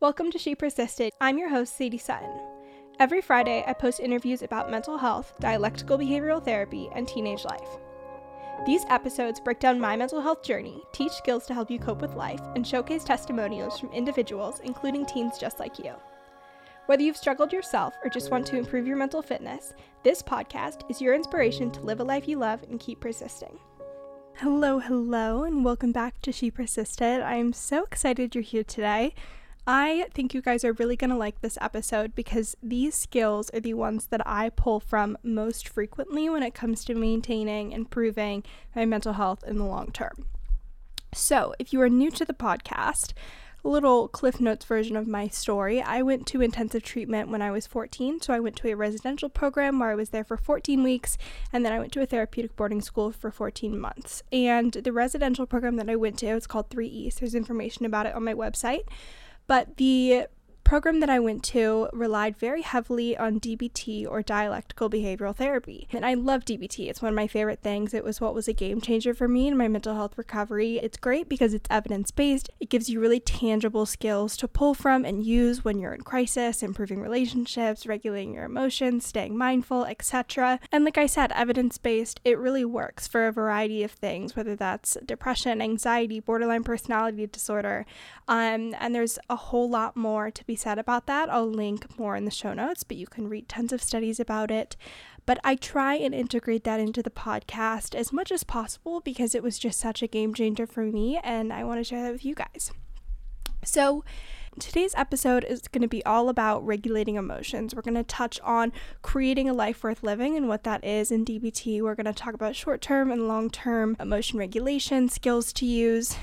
Welcome to She Persisted. I'm your host, Sadie Sutton. Every Friday, I post interviews about mental health, dialectical behavioral therapy, and teenage life. These episodes break down my mental health journey, teach skills to help you cope with life, and showcase testimonials from individuals, including teens just like you. Whether you've struggled yourself or just want to improve your mental fitness, this podcast is your inspiration to live a life you love and keep persisting. Hello, hello, and welcome back to She Persisted. I'm so excited you're here today. I think you guys are really going to like this episode because these skills are the ones that I pull from most frequently when it comes to maintaining, and improving my mental health in the long term. So, if you are new to the podcast, little Cliff Notes version of my story. I went to intensive treatment when I was 14, so I went to a residential program where I was there for 14 weeks, and then I went to a therapeutic boarding school for 14 months. And the residential program that I went to, it's called 3 East. There's information about it on my website. But the program that I went to relied very heavily on DBT or dialectical behavioral therapy. And I love DBT. It's one of my favorite things. It was what was a game changer for me in my mental health recovery. It's great because it's evidence based. It gives you really tangible skills to pull from and use when you're in crisis, improving relationships, regulating your emotions, staying mindful, etc. And like I said, evidence based, it really works for a variety of things, whether that's depression, anxiety, borderline personality disorder. Um, and there's a whole lot more to be said about that. I'll link more in the show notes, but you can read tons of studies about it. But I try and integrate that into the podcast as much as possible because it was just such a game changer for me, and I want to share that with you guys. So, Today's episode is going to be all about regulating emotions. We're going to touch on creating a life worth living and what that is in DBT. We're going to talk about short term and long term emotion regulation, skills to use,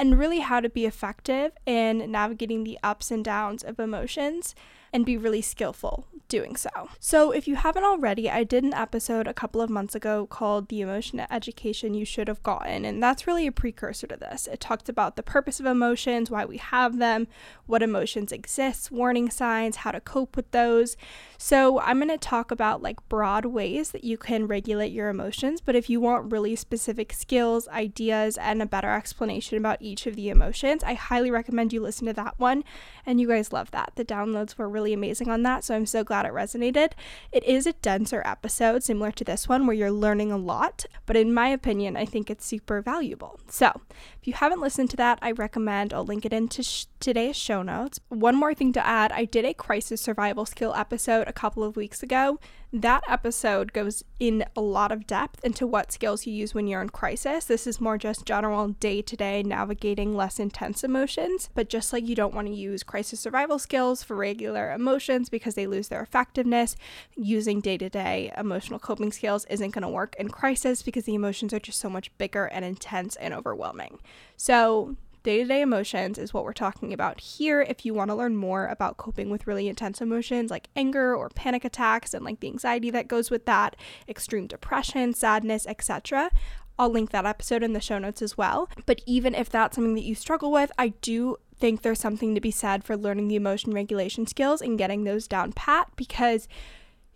and really how to be effective in navigating the ups and downs of emotions and be really skillful doing so. So, if you haven't already, I did an episode a couple of months ago called The Emotion Education You Should Have Gotten, and that's really a precursor to this. It talked about the purpose of emotions, why we have them, what emotions exist, warning signs, how to cope with those. So, I'm going to talk about like broad ways that you can regulate your emotions, but if you want really specific skills, ideas, and a better explanation about each of the emotions, I highly recommend you listen to that one. And you guys love that. The downloads were really amazing on that, so I'm so glad it resonated. It is a denser episode, similar to this one, where you're learning a lot, but in my opinion, I think it's super valuable. So, if you haven't listened to that, I recommend I'll link it into sh- today's show notes. One more thing to add I did a crisis survival skill episode a couple of weeks ago that episode goes in a lot of depth into what skills you use when you're in crisis. This is more just general day to day navigating less intense emotions. But just like you don't want to use crisis survival skills for regular emotions because they lose their effectiveness, using day to day emotional coping skills isn't going to work in crisis because the emotions are just so much bigger and intense and overwhelming. So, Day to day emotions is what we're talking about here. If you want to learn more about coping with really intense emotions like anger or panic attacks and like the anxiety that goes with that, extreme depression, sadness, etc., I'll link that episode in the show notes as well. But even if that's something that you struggle with, I do think there's something to be said for learning the emotion regulation skills and getting those down pat because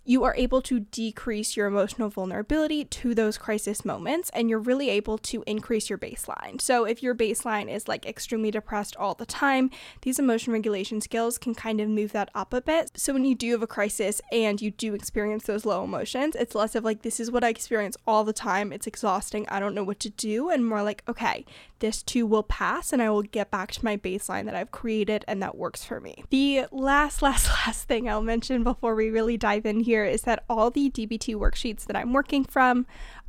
you are able to decrease your emotional vulnerability to those crisis moments and you're really able to increase your baseline. So, if your baseline is like extremely depressed all the time, these emotion regulation skills can kind of move that up a bit. So, when you do have a crisis and you do experience those low emotions, it's less of like, this is what I experience all the time. It's exhausting. I don't know what to do. And more like, okay, this too will pass and I will get back to my baseline that I've created and that works for me. The last, last, last thing I'll mention before we really dive in here here is that all the DBT worksheets that I'm working from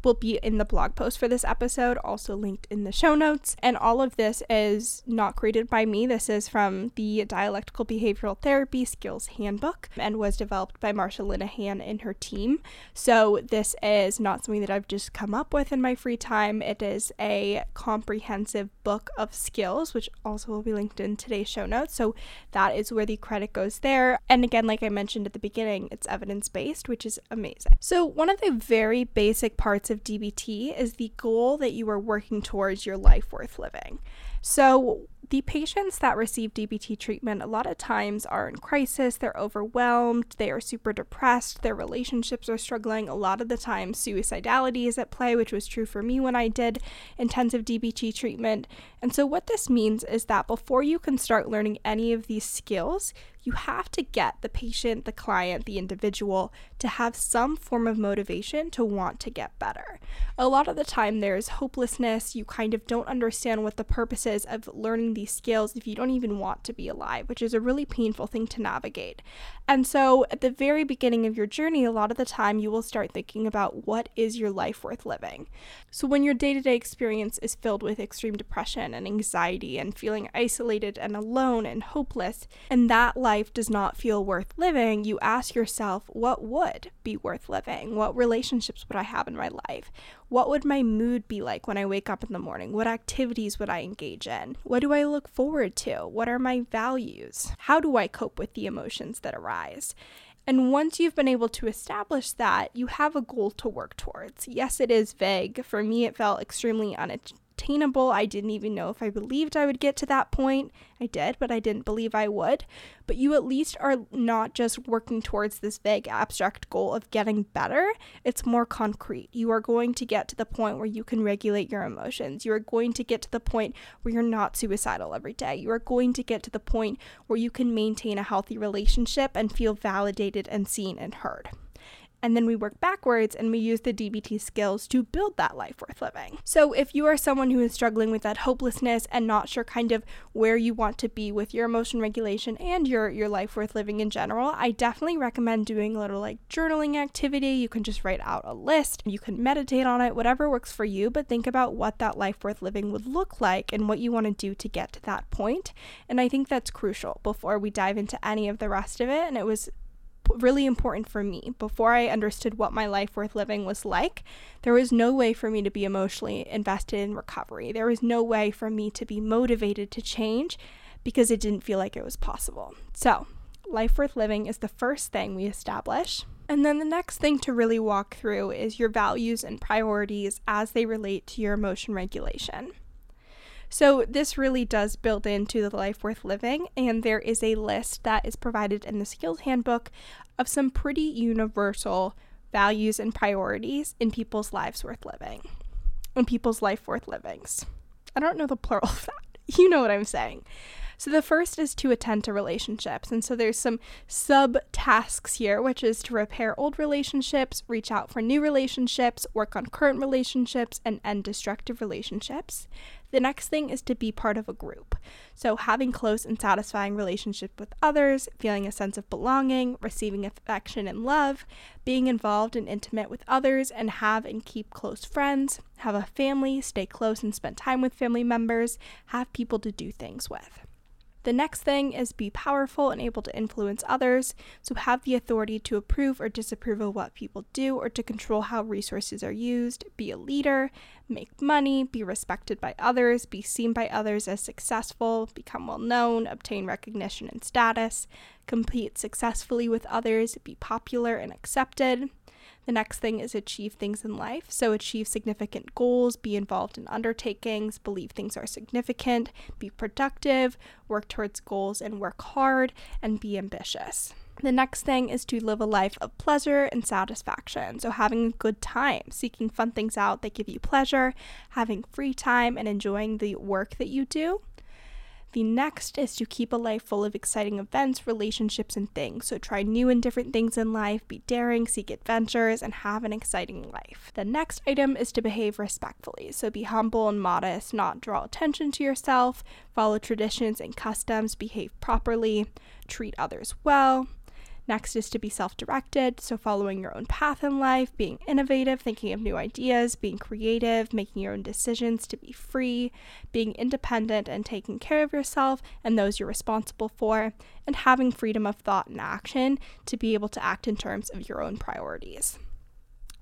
will be in the blog post for this episode, also linked in the show notes. And all of this is not created by me. This is from the Dialectical Behavioral Therapy Skills Handbook and was developed by Marsha Linehan and her team. So this is not something that I've just come up with in my free time. It is a comprehensive book of skills, which also will be linked in today's show notes. So that is where the credit goes there. And again, like I mentioned at the beginning, it's evidence based, which is amazing. So, one of the very basic parts of DBT is the goal that you are working towards your life worth living. So, the patients that receive DBT treatment a lot of times are in crisis, they're overwhelmed, they are super depressed, their relationships are struggling. A lot of the time, suicidality is at play, which was true for me when I did intensive DBT treatment. And so, what this means is that before you can start learning any of these skills, you have to get the patient, the client, the individual to have some form of motivation to want to get better. A lot of the time, there's hopelessness. You kind of don't understand what the purpose is of learning these skills if you don't even want to be alive, which is a really painful thing to navigate. And so, at the very beginning of your journey, a lot of the time, you will start thinking about what is your life worth living. So, when your day to day experience is filled with extreme depression and anxiety and feeling isolated and alone and hopeless, and that life life does not feel worth living, you ask yourself, what would be worth living? What relationships would I have in my life? What would my mood be like when I wake up in the morning? What activities would I engage in? What do I look forward to? What are my values? How do I cope with the emotions that arise? And once you've been able to establish that, you have a goal to work towards. Yes, it is vague. For me, it felt extremely unattainable attainable. I didn't even know if I believed I would get to that point. I did, but I didn't believe I would. But you at least are not just working towards this vague abstract goal of getting better, it's more concrete. You are going to get to the point where you can regulate your emotions. You are going to get to the point where you're not suicidal every day. You are going to get to the point where you can maintain a healthy relationship and feel validated and seen and heard and then we work backwards and we use the DBT skills to build that life worth living. So, if you are someone who is struggling with that hopelessness and not sure kind of where you want to be with your emotion regulation and your your life worth living in general, I definitely recommend doing a little like journaling activity. You can just write out a list, you can meditate on it, whatever works for you, but think about what that life worth living would look like and what you want to do to get to that point. And I think that's crucial before we dive into any of the rest of it. And it was really important for me. Before I understood what my life worth living was like, there was no way for me to be emotionally invested in recovery. There was no way for me to be motivated to change because it didn't feel like it was possible. So, life worth living is the first thing we establish. And then the next thing to really walk through is your values and priorities as they relate to your emotion regulation. So, this really does build into the life worth living, and there is a list that is provided in the skills handbook of some pretty universal values and priorities in people's lives worth living, in people's life worth livings. I don't know the plural of that. You know what I'm saying. So the first is to attend to relationships. And so there's some sub tasks here, which is to repair old relationships, reach out for new relationships, work on current relationships, and end destructive relationships. The next thing is to be part of a group. So, having close and satisfying relationships with others, feeling a sense of belonging, receiving affection and love, being involved and intimate with others, and have and keep close friends, have a family, stay close and spend time with family members, have people to do things with. The next thing is be powerful and able to influence others, so have the authority to approve or disapprove of what people do or to control how resources are used, be a leader, make money, be respected by others, be seen by others as successful, become well known, obtain recognition and status, compete successfully with others, be popular and accepted. The next thing is achieve things in life. So, achieve significant goals, be involved in undertakings, believe things are significant, be productive, work towards goals and work hard, and be ambitious. The next thing is to live a life of pleasure and satisfaction. So, having a good time, seeking fun things out that give you pleasure, having free time, and enjoying the work that you do. The next is to keep a life full of exciting events, relationships, and things. So try new and different things in life, be daring, seek adventures, and have an exciting life. The next item is to behave respectfully. So be humble and modest, not draw attention to yourself, follow traditions and customs, behave properly, treat others well, Next is to be self directed, so following your own path in life, being innovative, thinking of new ideas, being creative, making your own decisions to be free, being independent and taking care of yourself and those you're responsible for, and having freedom of thought and action to be able to act in terms of your own priorities.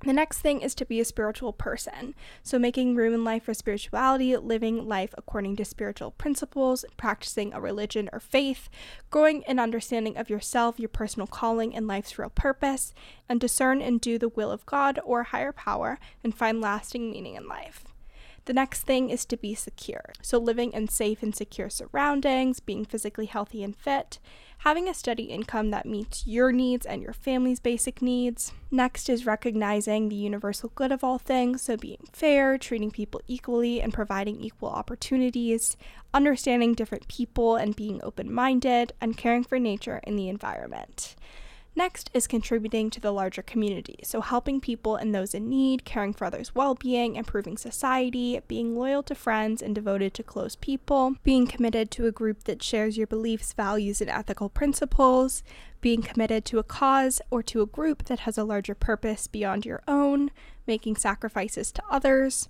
The next thing is to be a spiritual person. So, making room in life for spirituality, living life according to spiritual principles, practicing a religion or faith, growing an understanding of yourself, your personal calling, and life's real purpose, and discern and do the will of God or higher power and find lasting meaning in life. The next thing is to be secure. So, living in safe and secure surroundings, being physically healthy and fit, having a steady income that meets your needs and your family's basic needs. Next is recognizing the universal good of all things, so being fair, treating people equally, and providing equal opportunities, understanding different people and being open minded, and caring for nature and the environment. Next is contributing to the larger community, so helping people and those in need, caring for others' well being, improving society, being loyal to friends and devoted to close people, being committed to a group that shares your beliefs, values, and ethical principles, being committed to a cause or to a group that has a larger purpose beyond your own, making sacrifices to others,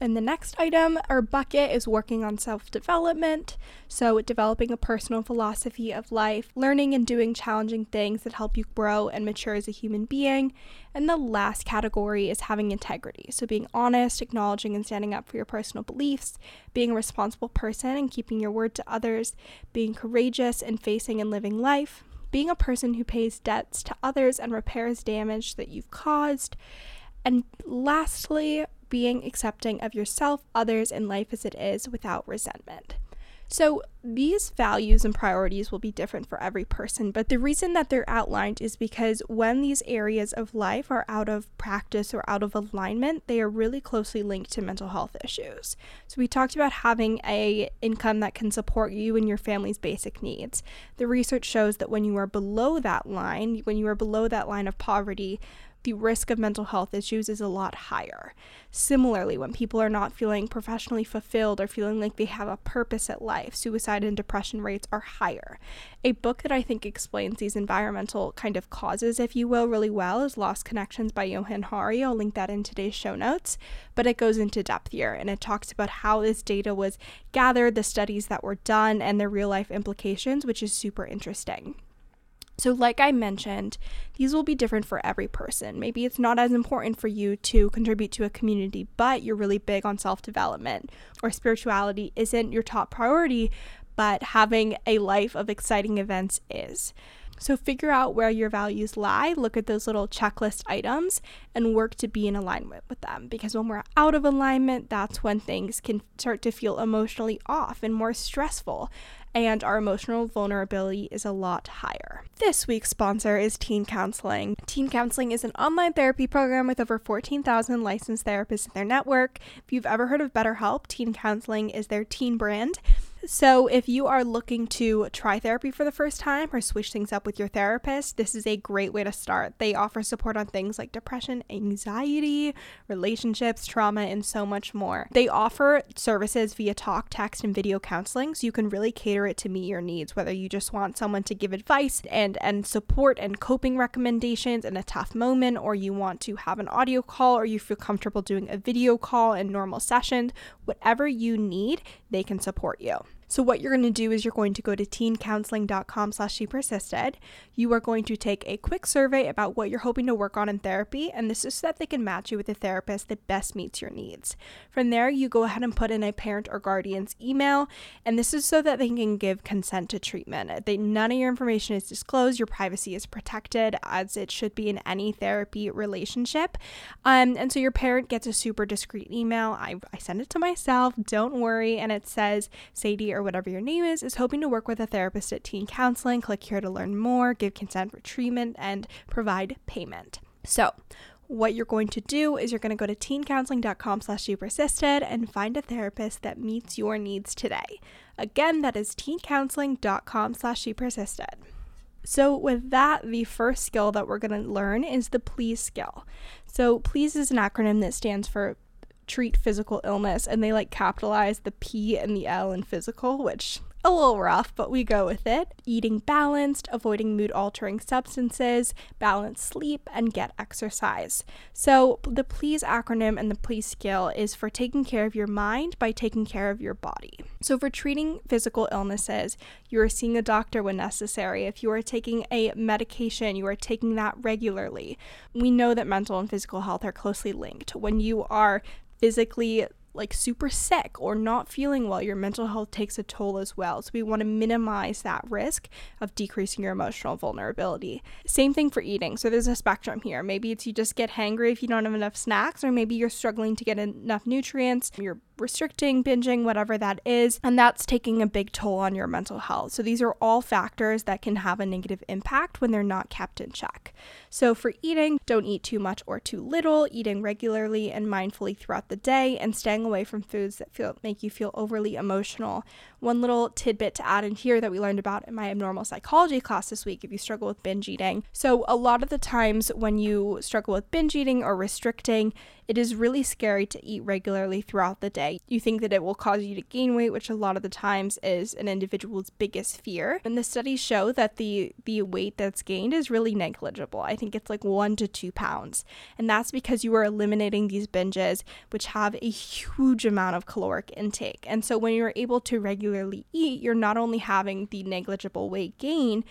and the next item or bucket is working on self development. So, developing a personal philosophy of life, learning and doing challenging things that help you grow and mature as a human being. And the last category is having integrity. So, being honest, acknowledging and standing up for your personal beliefs, being a responsible person and keeping your word to others, being courageous and facing and living life, being a person who pays debts to others and repairs damage that you've caused. And lastly, being accepting of yourself, others, and life as it is without resentment. So, these values and priorities will be different for every person, but the reason that they're outlined is because when these areas of life are out of practice or out of alignment, they are really closely linked to mental health issues. So, we talked about having a income that can support you and your family's basic needs. The research shows that when you are below that line, when you are below that line of poverty, the risk of mental health issues is a lot higher. Similarly, when people are not feeling professionally fulfilled or feeling like they have a purpose at life, suicide and depression rates are higher. A book that I think explains these environmental kind of causes, if you will, really well is Lost Connections by Johann Hari. I'll link that in today's show notes, but it goes into depth here and it talks about how this data was gathered, the studies that were done, and the real life implications, which is super interesting. So, like I mentioned, these will be different for every person. Maybe it's not as important for you to contribute to a community, but you're really big on self development, or spirituality isn't your top priority, but having a life of exciting events is. So, figure out where your values lie, look at those little checklist items, and work to be in alignment with them. Because when we're out of alignment, that's when things can start to feel emotionally off and more stressful and our emotional vulnerability is a lot higher. This week's sponsor is Teen Counseling. Teen Counseling is an online therapy program with over 14,000 licensed therapists in their network. If you've ever heard of BetterHelp, Teen Counseling is their teen brand. So, if you are looking to try therapy for the first time or switch things up with your therapist, this is a great way to start. They offer support on things like depression, anxiety, relationships, trauma, and so much more. They offer services via talk, text, and video counseling, so you can really cater it to meet your needs, whether you just want someone to give advice and, and support and coping recommendations in a tough moment, or you want to have an audio call, or you feel comfortable doing a video call in normal sessions, whatever you need, they can support you. So what you're going to do is you're going to go to teencounseling.com slash she persisted. You are going to take a quick survey about what you're hoping to work on in therapy, and this is so that they can match you with a therapist that best meets your needs. From there, you go ahead and put in a parent or guardian's email, and this is so that they can give consent to treatment. They, none of your information is disclosed, your privacy is protected, as it should be in any therapy relationship. Um, and so your parent gets a super discreet email. I, I send it to myself, don't worry, and it says, Sadie or whatever your name is, is hoping to work with a therapist at teen counseling. Click here to learn more, give consent for treatment, and provide payment. So, what you're going to do is you're going to go to teencounseling.com slash persisted and find a therapist that meets your needs today. Again, that is teencounseling.com slash persisted. So, with that, the first skill that we're going to learn is the PLEASE skill. So, PLEASE is an acronym that stands for treat physical illness and they like capitalize the P and the L in physical, which a little rough, but we go with it. Eating balanced, avoiding mood altering substances, balance sleep, and get exercise. So, the PLEASE acronym and the PLEASE skill is for taking care of your mind by taking care of your body. So, for treating physical illnesses, you are seeing a doctor when necessary. If you are taking a medication, you are taking that regularly. We know that mental and physical health are closely linked. When you are physically like super sick or not feeling well, your mental health takes a toll as well. So we want to minimize that risk of decreasing your emotional vulnerability. Same thing for eating. So there's a spectrum here. Maybe it's you just get hangry if you don't have enough snacks, or maybe you're struggling to get enough nutrients, you're restricting, binging, whatever that is, and that's taking a big toll on your mental health. So these are all factors that can have a negative impact when they're not kept in check. So for eating, don't eat too much or too little, eating regularly and mindfully throughout the day, and staying away from foods that feel make you feel overly emotional. One little tidbit to add in here that we learned about in my abnormal psychology class this week if you struggle with binge eating. So a lot of the times when you struggle with binge eating or restricting, it is really scary to eat regularly throughout the day. You think that it will cause you to gain weight, which a lot of the times is an individual's biggest fear. And the studies show that the the weight that's gained is really negligible. I think it's like one to two pounds. And that's because you are eliminating these binges, which have a huge amount of caloric intake. And so when you're able to regularly eat, you're not only having the negligible weight gain,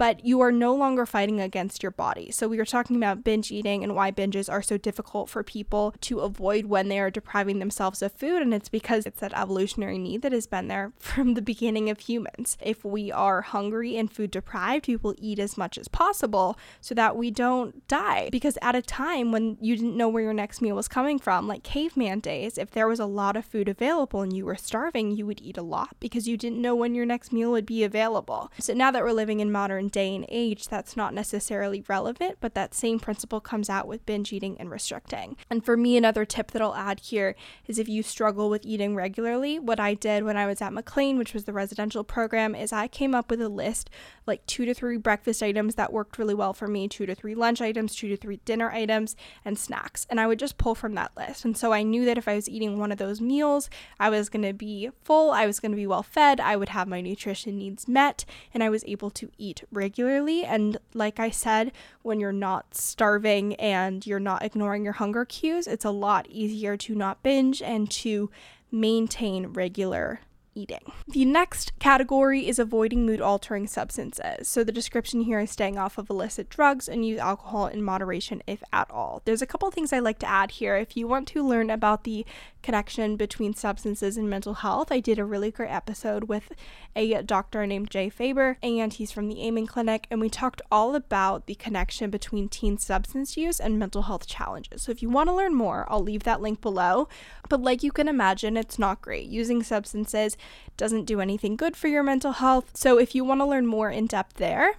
but you are no longer fighting against your body. So, we were talking about binge eating and why binges are so difficult for people to avoid when they are depriving themselves of food. And it's because it's that evolutionary need that has been there from the beginning of humans. If we are hungry and food deprived, we will eat as much as possible so that we don't die. Because at a time when you didn't know where your next meal was coming from, like caveman days, if there was a lot of food available and you were starving, you would eat a lot because you didn't know when your next meal would be available. So, now that we're living in modern day and age, that's not necessarily relevant, but that same principle comes out with binge eating and restricting. And for me, another tip that I'll add here is if you struggle with eating regularly, what I did when I was at McLean, which was the residential program, is I came up with a list like two to three breakfast items that worked really well for me, two to three lunch items, two to three dinner items, and snacks. And I would just pull from that list. And so I knew that if I was eating one of those meals, I was going to be full, I was going to be well fed, I would have my nutrition needs met, and I was able to eat regularly. And like I said, when you're not starving and you're not ignoring your hunger cues, it's a lot easier to not binge and to maintain regular eating. The next category is avoiding mood altering substances. So the description here is staying off of illicit drugs and use alcohol in moderation if at all. There's a couple things I like to add here. If you want to learn about the connection between substances and mental health, I did a really great episode with a doctor named Jay Faber, and he's from the Amen Clinic, and we talked all about the connection between teen substance use and mental health challenges. So if you want to learn more, I'll leave that link below. But like you can imagine, it's not great. Using substances doesn't do anything good for your mental health. So if you want to learn more in depth there,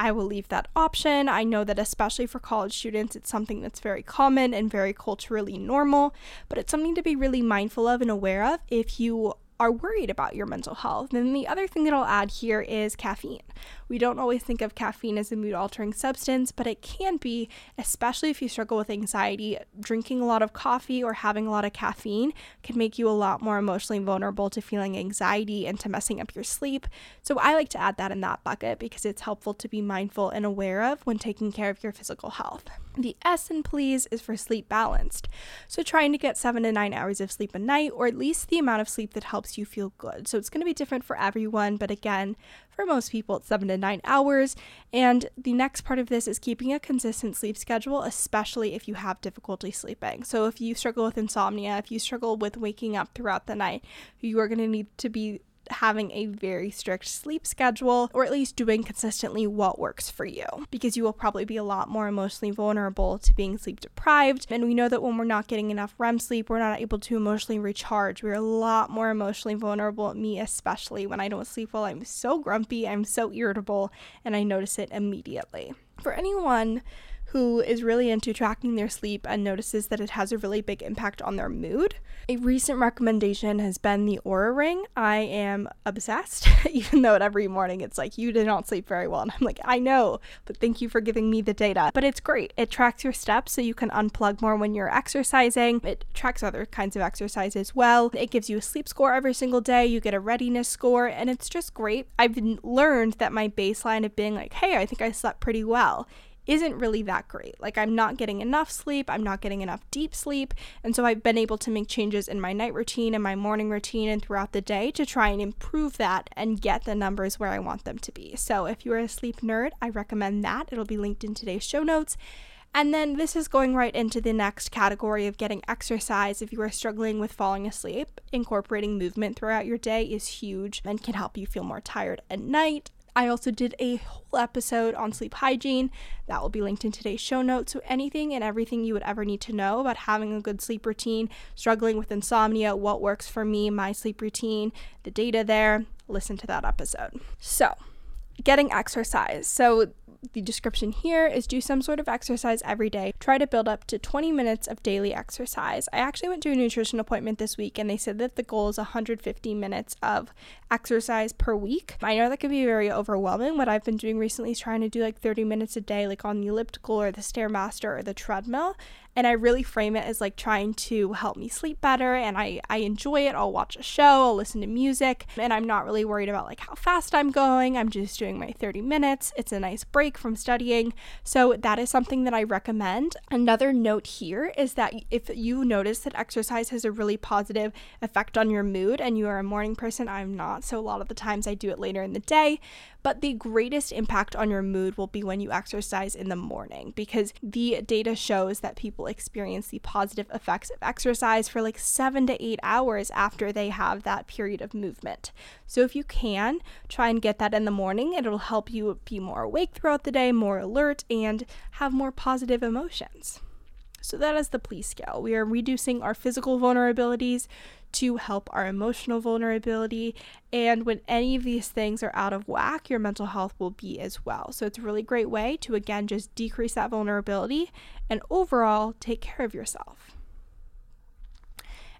I will leave that option. I know that, especially for college students, it's something that's very common and very culturally normal, but it's something to be really mindful of and aware of if you are worried about your mental health. And the other thing that I'll add here is caffeine. We don't always think of caffeine as a mood altering substance, but it can be, especially if you struggle with anxiety. Drinking a lot of coffee or having a lot of caffeine can make you a lot more emotionally vulnerable to feeling anxiety and to messing up your sleep. So I like to add that in that bucket because it's helpful to be mindful and aware of when taking care of your physical health. The S in please is for sleep balanced. So trying to get seven to nine hours of sleep a night, or at least the amount of sleep that helps you feel good. So it's going to be different for everyone, but again, for most people, it's seven to nine hours. And the next part of this is keeping a consistent sleep schedule, especially if you have difficulty sleeping. So if you struggle with insomnia, if you struggle with waking up throughout the night, you are going to need to be having a very strict sleep schedule or at least doing consistently what works for you because you will probably be a lot more emotionally vulnerable to being sleep deprived. And we know that when we're not getting enough REM sleep, we're not able to emotionally recharge. We're a lot more emotionally vulnerable, me especially. When I don't sleep well, I'm so grumpy, I'm so irritable, and I notice it immediately. For anyone who is really into tracking their sleep and notices that it has a really big impact on their mood. A recent recommendation has been the Oura Ring. I am obsessed, even though every morning it's like, you did not sleep very well. And I'm like, I know, but thank you for giving me the data. But it's great. It tracks your steps so you can unplug more when you're exercising. It tracks other kinds of exercise as well. It gives you a sleep score every single day. You get a readiness score, and it's just great. I've learned that my baseline of being like, hey, I think I slept pretty well isn't really that great. Like, I'm not getting enough sleep, I'm not getting enough deep sleep. And so I've been able to make changes in my night routine and my morning routine and throughout the day to try and improve that and get the numbers where I want them to be. So if you're a sleep nerd, I recommend that. It'll be linked in today's show notes. And then this is going right into the next category of getting exercise. If you are struggling with falling asleep, incorporating movement throughout your day is huge and can help you feel more tired at night. I also did a whole episode on sleep hygiene that will be linked in today's show notes. So, anything and everything you would ever need to know about having a good sleep routine, struggling with insomnia, what works for me, my sleep routine, the data there, listen to that episode. So, getting exercise. So, the description here is do some sort of exercise every day. Try to build up to 20 minutes of daily exercise. I actually went to a nutrition appointment this week and they said that the goal is 150 minutes of exercise per week. I know that can be very overwhelming. What I've been doing recently is trying to do like 30 minutes a day, like on the elliptical or the Stairmaster or the treadmill and I really frame it as like trying to help me sleep better and I, I enjoy it. I'll watch a show, I'll listen to music, and I'm not really worried about like how fast I'm going. I'm just doing my 30 minutes. It's a nice break from studying. So that is something that I recommend. Another note here is that if you notice that exercise has a really positive effect on your mood and you are a morning person, I'm not. So a lot of the times I do it later in the day, but the greatest impact on your mood will be when you exercise in the morning because the data shows that people experience the positive effects of exercise for like seven to eight hours after they have that period of movement. So if you can, try and get that in the morning. It'll help you be more awake throughout the day, more alert, and have more positive emotions. So that is the please scale. We are reducing our physical vulnerabilities to help our emotional vulnerability. And when any of these things are out of whack, your mental health will be as well. So it's a really great way to, again, just decrease that vulnerability and overall take care of yourself.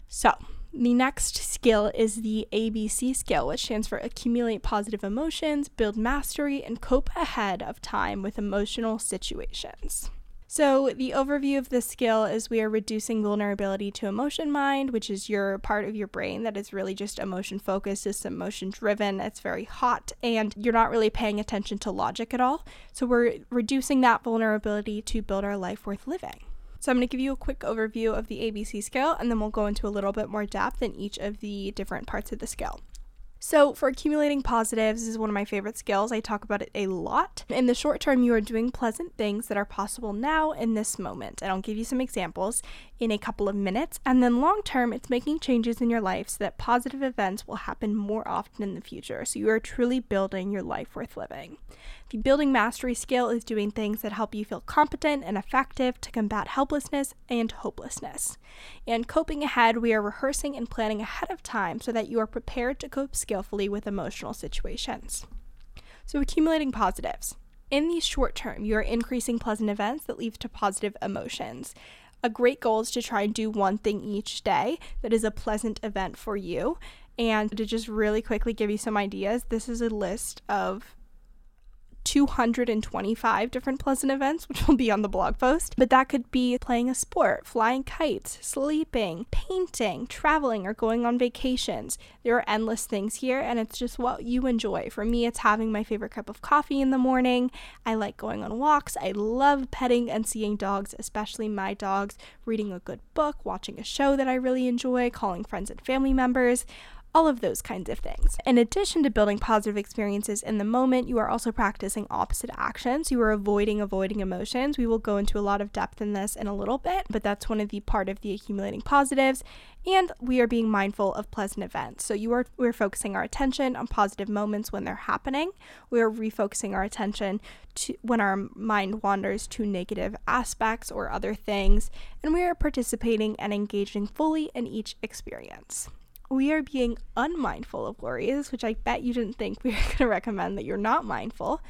So, the next skill is the ABC skill, which stands for accumulate positive emotions, build mastery, and cope ahead of time with emotional situations. So, the overview of this skill is we are reducing vulnerability to emotion mind, which is your part of your brain that is really just emotion focused, is emotion driven, it's very hot, and you're not really paying attention to logic at all. So, we're reducing that vulnerability to build our life worth living. So, I'm going to give you a quick overview of the ABC skill, and then we'll go into a little bit more depth in each of the different parts of the scale. So, for accumulating positives, is one of my favorite skills. I talk about it a lot. In the short term, you are doing pleasant things that are possible now in this moment. And I'll give you some examples in a couple of minutes. And then long term, it's making changes in your life so that positive events will happen more often in the future. So, you are truly building your life worth living. The building mastery skill is doing things that help you feel competent and effective to combat helplessness and hopelessness. And coping ahead, we are rehearsing and planning ahead of time so that you are prepared to cope skillfully with emotional situations. So, accumulating positives. In the short term, you are increasing pleasant events that lead to positive emotions. A great goal is to try and do one thing each day that is a pleasant event for you. And to just really quickly give you some ideas, this is a list of 225 different pleasant events, which will be on the blog post. But that could be playing a sport, flying kites, sleeping, painting, traveling, or going on vacations. There are endless things here, and it's just what you enjoy. For me, it's having my favorite cup of coffee in the morning. I like going on walks. I love petting and seeing dogs, especially my dogs, reading a good book, watching a show that I really enjoy, calling friends and family members all of those kinds of things. In addition to building positive experiences in the moment, you are also practicing opposite actions. You are avoiding avoiding emotions. We will go into a lot of depth in this in a little bit, but that's one of the part of the accumulating positives. And we are being mindful of pleasant events. So you are we're focusing our attention on positive moments when they're happening. We are refocusing our attention to when our mind wanders to negative aspects or other things, and we are participating and engaging fully in each experience we are being unmindful of worries, which I bet you didn't think we were going to recommend that you're not mindful.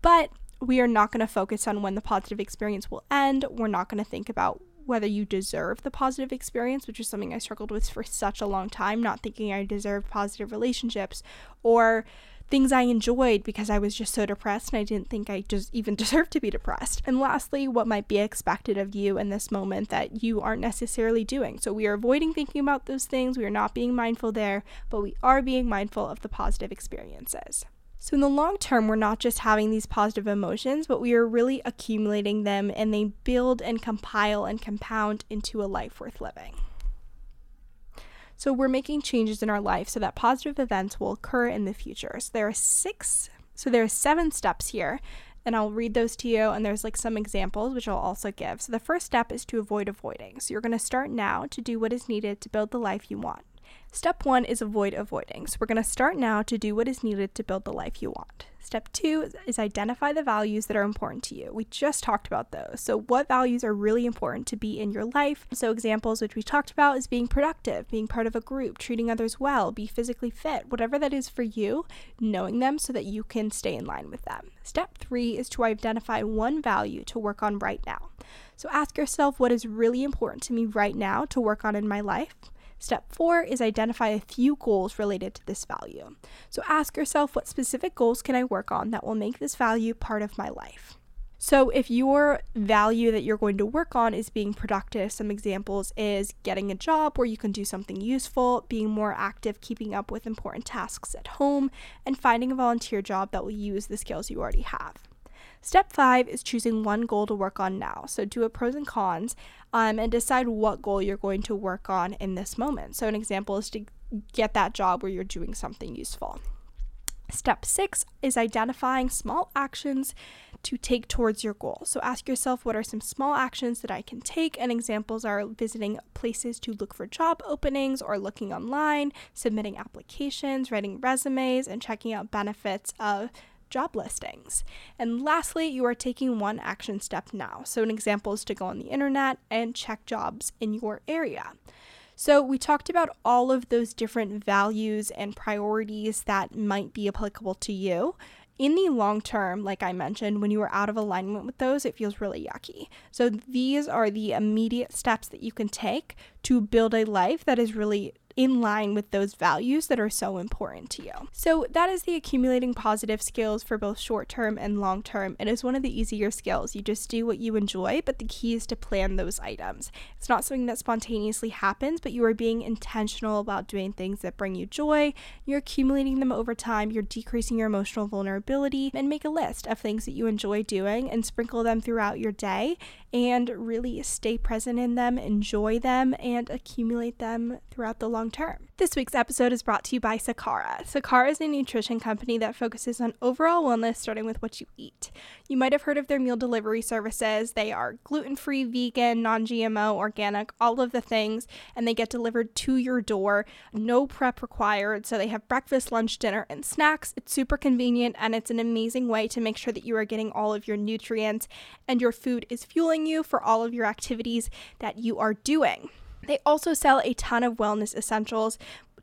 But we are not going to focus on when the positive experience will end. We're not going to think about whether you deserve the positive experience, which is something I struggled with for such a long time, not thinking I deserved positive relationships or things I enjoyed because I was just so depressed and I didn't think I just even deserved to be depressed. And lastly, what might be expected of you in this moment that you aren't necessarily doing. So we are avoiding thinking about those things, we are not being mindful there, but we are being mindful of the positive experiences. So, in the long term, we're not just having these positive emotions, but we are really accumulating them and they build and compile and compound into a life worth living. So we're making changes in our life so that positive events will occur in the future. So there are six, so there are seven steps here. and I'll read those to you. And there's like some examples, which I'll also give. So the first step is to avoid avoiding. So you're going to start now to do what is needed to build the life you want. Step one is avoid avoiding. So we're going to start now to do what is needed to build the life you want. Step two is identify the values that are important to you. We just talked about those. So, what values are really important to be in your life? So, examples which we talked about is being productive, being part of a group, treating others well, be physically fit, whatever that is for you, knowing them so that you can stay in line with them. Step three is to identify one value to work on right now. So, ask yourself what is really important to me right now to work on in my life. Step four is identify a few goals related to this value. So ask yourself what specific goals can I work on that will make this value part of my life. So, if your value that you're going to work on is being productive, some examples is getting a job where you can do something useful, being more active, keeping up with important tasks at home, and finding a volunteer job that will use the skills you already have. Step five is choosing one goal to work on now. So do a pros and cons um, and decide what goal you're going to work on in this moment. So, an example is to get that job where you're doing something useful. Step six is identifying small actions to take towards your goal. So ask yourself what are some small actions that I can take, and examples are visiting places to look for job openings or looking online, submitting applications, writing resumes, and checking out benefits of job listings. And lastly, you are taking one action step now. So, an example is to go on the internet and check jobs in your area. So, we talked about all of those different values and priorities that might be applicable to you. In the long term, like I mentioned, when you are out of alignment with those, it feels really yucky. So, these are the immediate steps that you can take to build a life that is really in line with those values that are so important to you. So, that is the accumulating positive skills for both short term and long term. It is one of the easier skills. You just do what you enjoy, but the key is to plan those items. It's not something that spontaneously happens, but you are being intentional about doing things that bring you joy. You're accumulating them over time, you're decreasing your emotional vulnerability, and make a list of things that you enjoy doing and sprinkle them throughout your day and really stay present in them, enjoy them, and accumulate them throughout the long term. This week's episode is brought to you by Sakara. Sakara is a nutrition company that focuses on overall wellness, starting with what you eat. You might have heard of their meal delivery services. They are gluten free, vegan, non GMO, organic, all of the things, and they get delivered to your door. No prep required. So they have breakfast, lunch, dinner, and snacks. It's super convenient and it's an amazing way to make sure that you are getting all of your nutrients and your food is fueling you for all of your activities that you are doing. They also sell a ton of wellness essentials,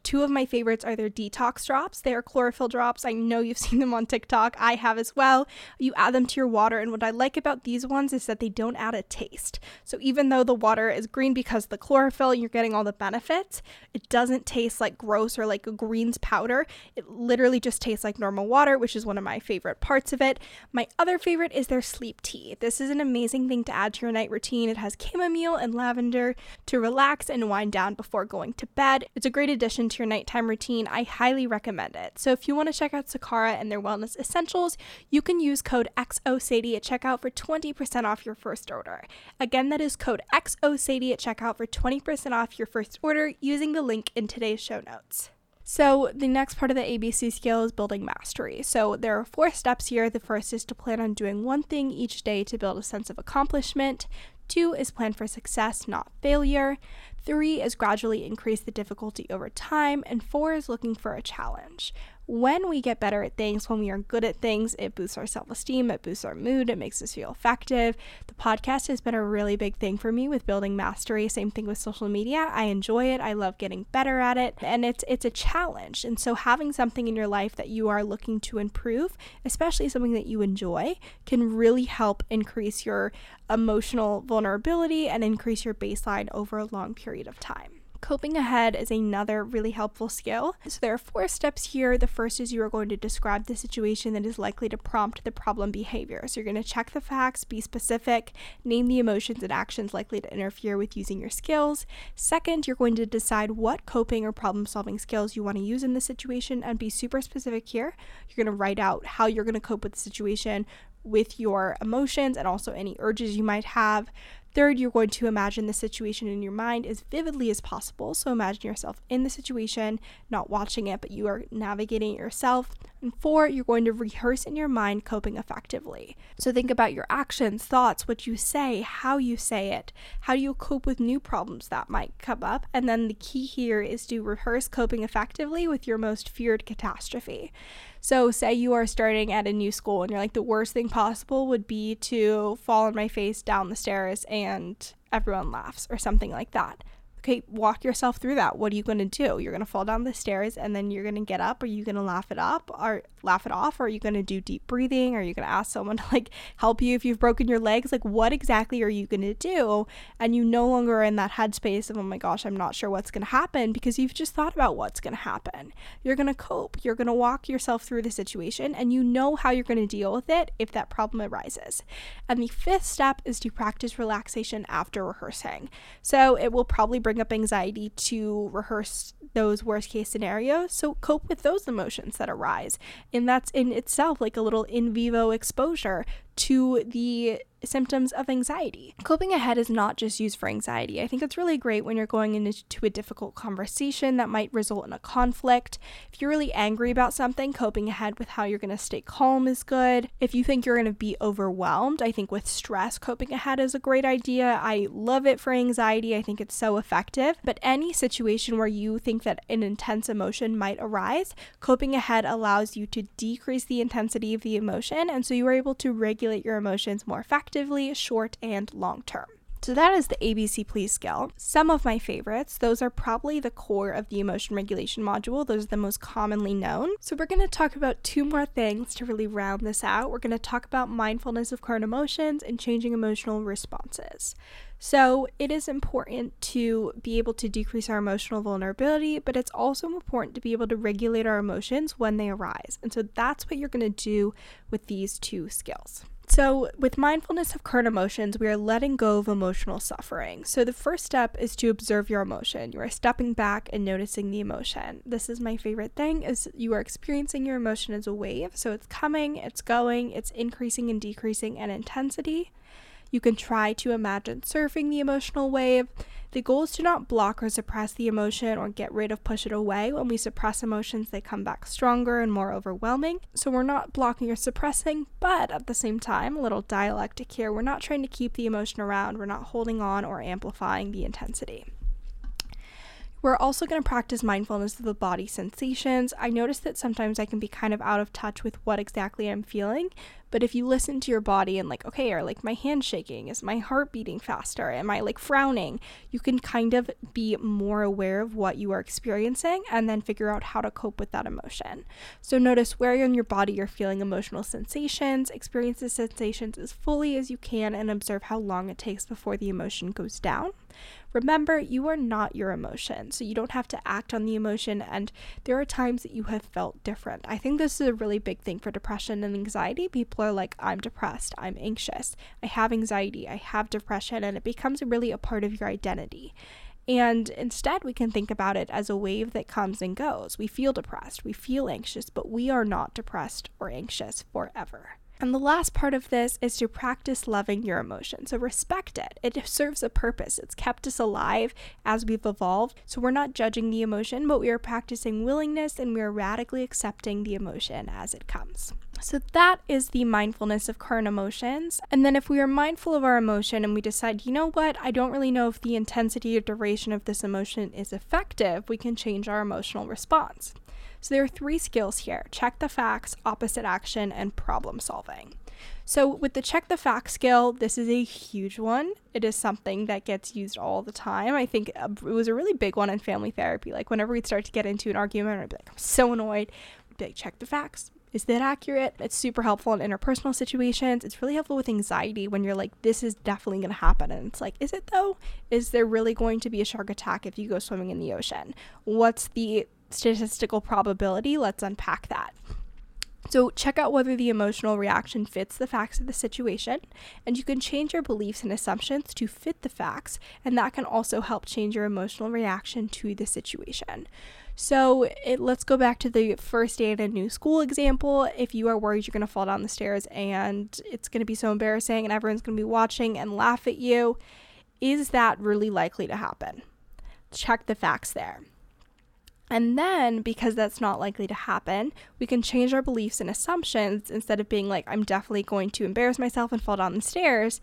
Two of my favorites are their detox drops. They are chlorophyll drops. I know you've seen them on TikTok. I have as well. You add them to your water, and what I like about these ones is that they don't add a taste. So even though the water is green because the chlorophyll, you're getting all the benefits, it doesn't taste like gross or like a greens powder. It literally just tastes like normal water, which is one of my favorite parts of it. My other favorite is their sleep tea. This is an amazing thing to add to your night routine. It has chamomile and lavender to relax and wind down before going to bed. It's a great addition to your nighttime routine, I highly recommend it. So if you want to check out Sakara and their wellness essentials, you can use code XOSADIE at checkout for 20% off your first order. Again, that is code XOSADIE at checkout for 20% off your first order using the link in today's show notes. So, the next part of the ABC skill is building mastery. So, there are four steps here. The first is to plan on doing one thing each day to build a sense of accomplishment. Two is plan for success, not failure. Three is gradually increase the difficulty over time. And four is looking for a challenge when we get better at things, when we are good at things, it boosts our self esteem, it boosts our mood, it makes us feel effective. The podcast has been a really big thing for me with building mastery. Same thing with social media. I enjoy it. I love getting better at it, and it's it's a challenge. And so having something in your life that you are looking to improve, especially something that you enjoy, can really help increase your emotional vulnerability and increase your baseline over a long period of time. Coping ahead is another really helpful skill. So there are four steps here. The first is you are going to describe the situation that is likely to prompt the problem behavior. So you're going to check the facts, be specific, name the emotions and actions likely to interfere with using your skills. Second, you're going to decide what coping or problem solving skills you want to use in the situation and be super specific here. You're going to write out how you're going to cope with the situation with your emotions and also any urges you might have. Third, you're going to imagine the situation in your mind as vividly as possible. So imagine yourself in the situation, not watching it, but you are navigating it yourself. And four, you're going to rehearse in your mind coping effectively. So think about your actions, thoughts, what you say, how you say it, how do you cope with new problems that might come up. And then the key here is to rehearse coping effectively with your most feared catastrophe. So, say you are starting at a new school and you're like, the worst thing possible would be to fall on my face down the stairs and everyone laughs or something like that okay, walk yourself through that. What are you going to do? You're going to fall down the stairs and then you're going to get up. Are you going to laugh it up or laugh it off? Or are you going to do deep breathing? Are you going to ask someone to like help you if you've broken your legs? Like, what exactly are you going to do? And you no longer are in that headspace of, oh my gosh, I'm not sure what's going to happen because you've just thought about what's going to happen. You're going to cope. You're going to walk yourself through the situation and you know how you're going to deal with it if that problem arises. And the fifth step is to practice relaxation after rehearsing. So it will probably bring bring up anxiety to rehearse those worst case scenarios. So cope with those emotions that arise. And that's in itself like a little in vivo exposure to the symptoms of anxiety. Coping ahead is not just used for anxiety. I think it's really great when you're going into a difficult conversation that might result in a conflict. If you're really angry about something, coping ahead with how you're going to stay calm is good. If you think you're going to be overwhelmed, I think with stress, coping ahead is a great idea. I love it for anxiety. I think it's so effective. But any situation where you think that an intense emotion might arise, coping ahead allows you to decrease the intensity of the emotion. And so you are able to regulate your emotions more effectively, short and long term. So that is the ABC PLEASE skill. Some of my favorites, those are probably the core of the emotion regulation module. Those are the most commonly known. So we're going to talk about two more things to really round this out. We're going to talk about mindfulness of current emotions and changing emotional responses. So, it is important to be able to decrease our emotional vulnerability, but it's also important to be able to regulate our emotions when they arise. And so, that's what you're going to do with these two skills. So, with mindfulness of current emotions, we are letting go of emotional suffering. So, the first step is to observe your emotion. You are stepping back and noticing the emotion. This is my favorite thing is you are experiencing your emotion as a wave. So, it's coming, it's going, it's increasing and decreasing in intensity. You can try to imagine surfing the emotional wave. The goal is to not block or suppress the emotion or get rid of, push it away. When we suppress emotions, they come back stronger and more overwhelming. So we're not blocking or suppressing, but at the same time, a little dialectic here, we're not trying to keep the emotion around, we're not holding on or amplifying the intensity. We're also going to practice mindfulness of the body sensations. I notice that sometimes I can be kind of out of touch with what exactly I'm feeling, but if you listen to your body and, like, okay, are like my hands shaking? Is my heart beating faster? Am I like frowning? You can kind of be more aware of what you are experiencing and then figure out how to cope with that emotion. So notice where in your body you're feeling emotional sensations, experience the sensations as fully as you can, and observe how long it takes before the emotion goes down. Remember, you are not your emotion, so you don't have to act on the emotion, and there are times that you have felt different. I think this is a really big thing for depression and anxiety. People are like, I'm depressed, I'm anxious, I have anxiety, I have depression, and it becomes really a part of your identity. And instead, we can think about it as a wave that comes and goes. We feel depressed, we feel anxious, but we are not depressed or anxious forever. And the last part of this is to practice loving your emotion. So respect it. It serves a purpose. It's kept us alive as we've evolved. So we're not judging the emotion, but we are practicing willingness and we are radically accepting the emotion as it comes. So that is the mindfulness of current emotions. And then if we are mindful of our emotion and we decide, you know what, I don't really know if the intensity or duration of this emotion is effective, we can change our emotional response. So there are three skills here check the facts, opposite action, and problem solving. So, with the check the facts skill, this is a huge one. It is something that gets used all the time. I think uh, it was a really big one in family therapy. Like, whenever we'd start to get into an argument, I'd be like, I'm so annoyed. I'd be like, check the facts. Is that accurate? It's super helpful in interpersonal situations. It's really helpful with anxiety when you're like, this is definitely going to happen. And it's like, is it though? Is there really going to be a shark attack if you go swimming in the ocean? What's the statistical probability, let's unpack that. So, check out whether the emotional reaction fits the facts of the situation, and you can change your beliefs and assumptions to fit the facts, and that can also help change your emotional reaction to the situation. So, it, let's go back to the first day at a new school example. If you are worried you're going to fall down the stairs and it's going to be so embarrassing and everyone's going to be watching and laugh at you, is that really likely to happen? Check the facts there. And then, because that's not likely to happen, we can change our beliefs and assumptions instead of being like, I'm definitely going to embarrass myself and fall down the stairs.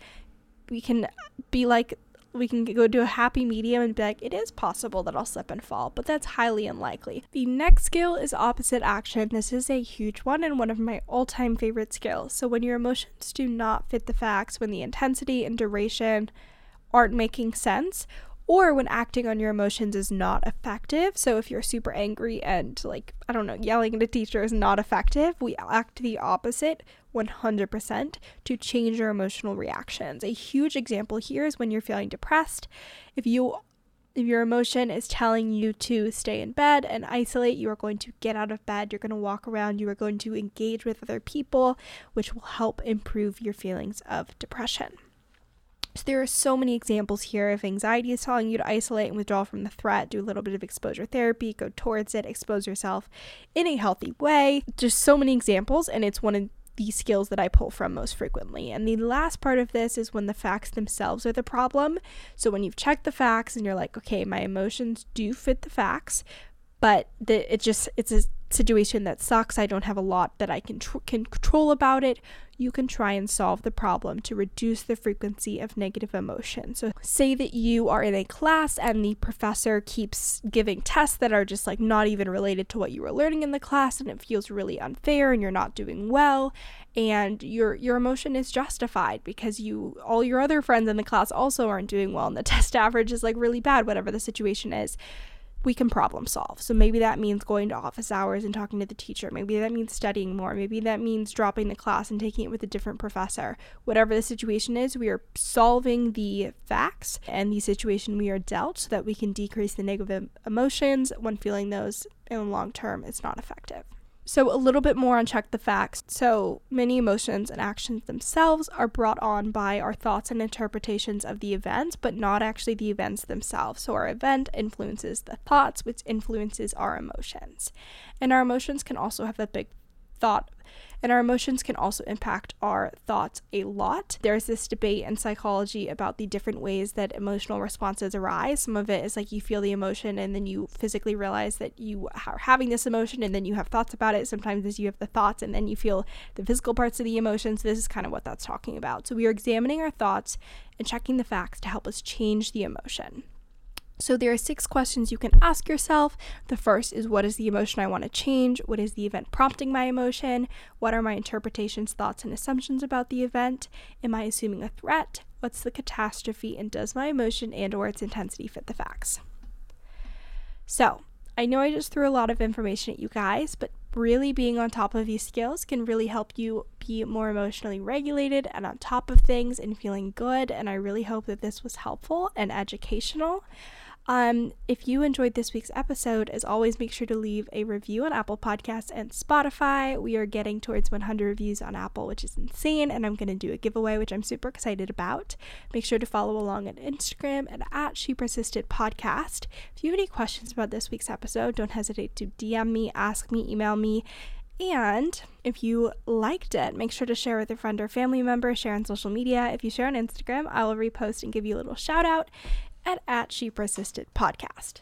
We can be like, we can go to a happy medium and be like, it is possible that I'll slip and fall, but that's highly unlikely. The next skill is opposite action. This is a huge one and one of my all time favorite skills. So, when your emotions do not fit the facts, when the intensity and duration aren't making sense, or when acting on your emotions is not effective. So if you're super angry and like I don't know, yelling at a teacher is not effective, we act the opposite 100% to change your emotional reactions. A huge example here is when you're feeling depressed. If you if your emotion is telling you to stay in bed and isolate, you are going to get out of bed, you're going to walk around, you are going to engage with other people, which will help improve your feelings of depression. So there are so many examples here. If anxiety is telling you to isolate and withdraw from the threat, do a little bit of exposure therapy, go towards it, expose yourself in a healthy way. Just so many examples, and it's one of the skills that I pull from most frequently. And the last part of this is when the facts themselves are the problem. So when you've checked the facts and you're like, okay, my emotions do fit the facts, but the, it just it's a situation that sucks. I don't have a lot that I can, tr- control about it. You can try and solve the problem to reduce the frequency of negative emotion. So, say that you are in a class and the professor keeps giving tests that are just like not even related to what you were learning in the class and it feels really unfair and you're not doing well and your your emotion is justified because you all your other friends in the class also aren't doing well and the test average is like really bad whatever the situation is we can problem solve. So maybe that means going to office hours and talking to the teacher. Maybe that means studying more. Maybe that means dropping the class and taking it with a different professor. Whatever the situation is, we are solving the facts and the situation we are dealt so that we can decrease the negative emotions when feeling those in the long term It's not effective. So, a little bit more on check the facts. So, many emotions and actions themselves are brought on by our thoughts and interpretations of the event, but not actually the events themselves. So, our event influences the thoughts, which influences our emotions. And our emotions can also have a big thought and our emotions can also impact our thoughts a lot. There's this debate in psychology about the different ways that emotional responses arise. Some of it is like you feel the emotion and then you physically realize that you are having this emotion and then you have thoughts about it. Sometimes as you have the thoughts and then you feel the physical parts of the emotions. This is kind of what that's talking about. So we are examining our thoughts and checking the facts to help us change the emotion. So there are six questions you can ask yourself. The first is what is the emotion I want to change? What is the event prompting my emotion? What are my interpretations, thoughts, and assumptions about the event? Am I assuming a threat? What's the catastrophe? And does my emotion and or its intensity fit the facts? So, I know I just threw a lot of information at you guys, but really being on top of these skills can really help you be more emotionally regulated and on top of things and feeling good. And I really hope that this was helpful and educational. Um, if you enjoyed this week's episode, as always, make sure to leave a review on Apple Podcasts and Spotify. We are getting towards 100 reviews on Apple, which is insane, and I'm going to do a giveaway, which I'm super excited about. Make sure to follow along on Instagram and at She Persisted Podcast. If you have any questions about this week's episode, don't hesitate to DM me, ask me, email me. And if you liked it, make sure to share with a friend or family member, share on social media. If you share on Instagram, I will repost and give you a little shout out at, at She Persisted Podcast.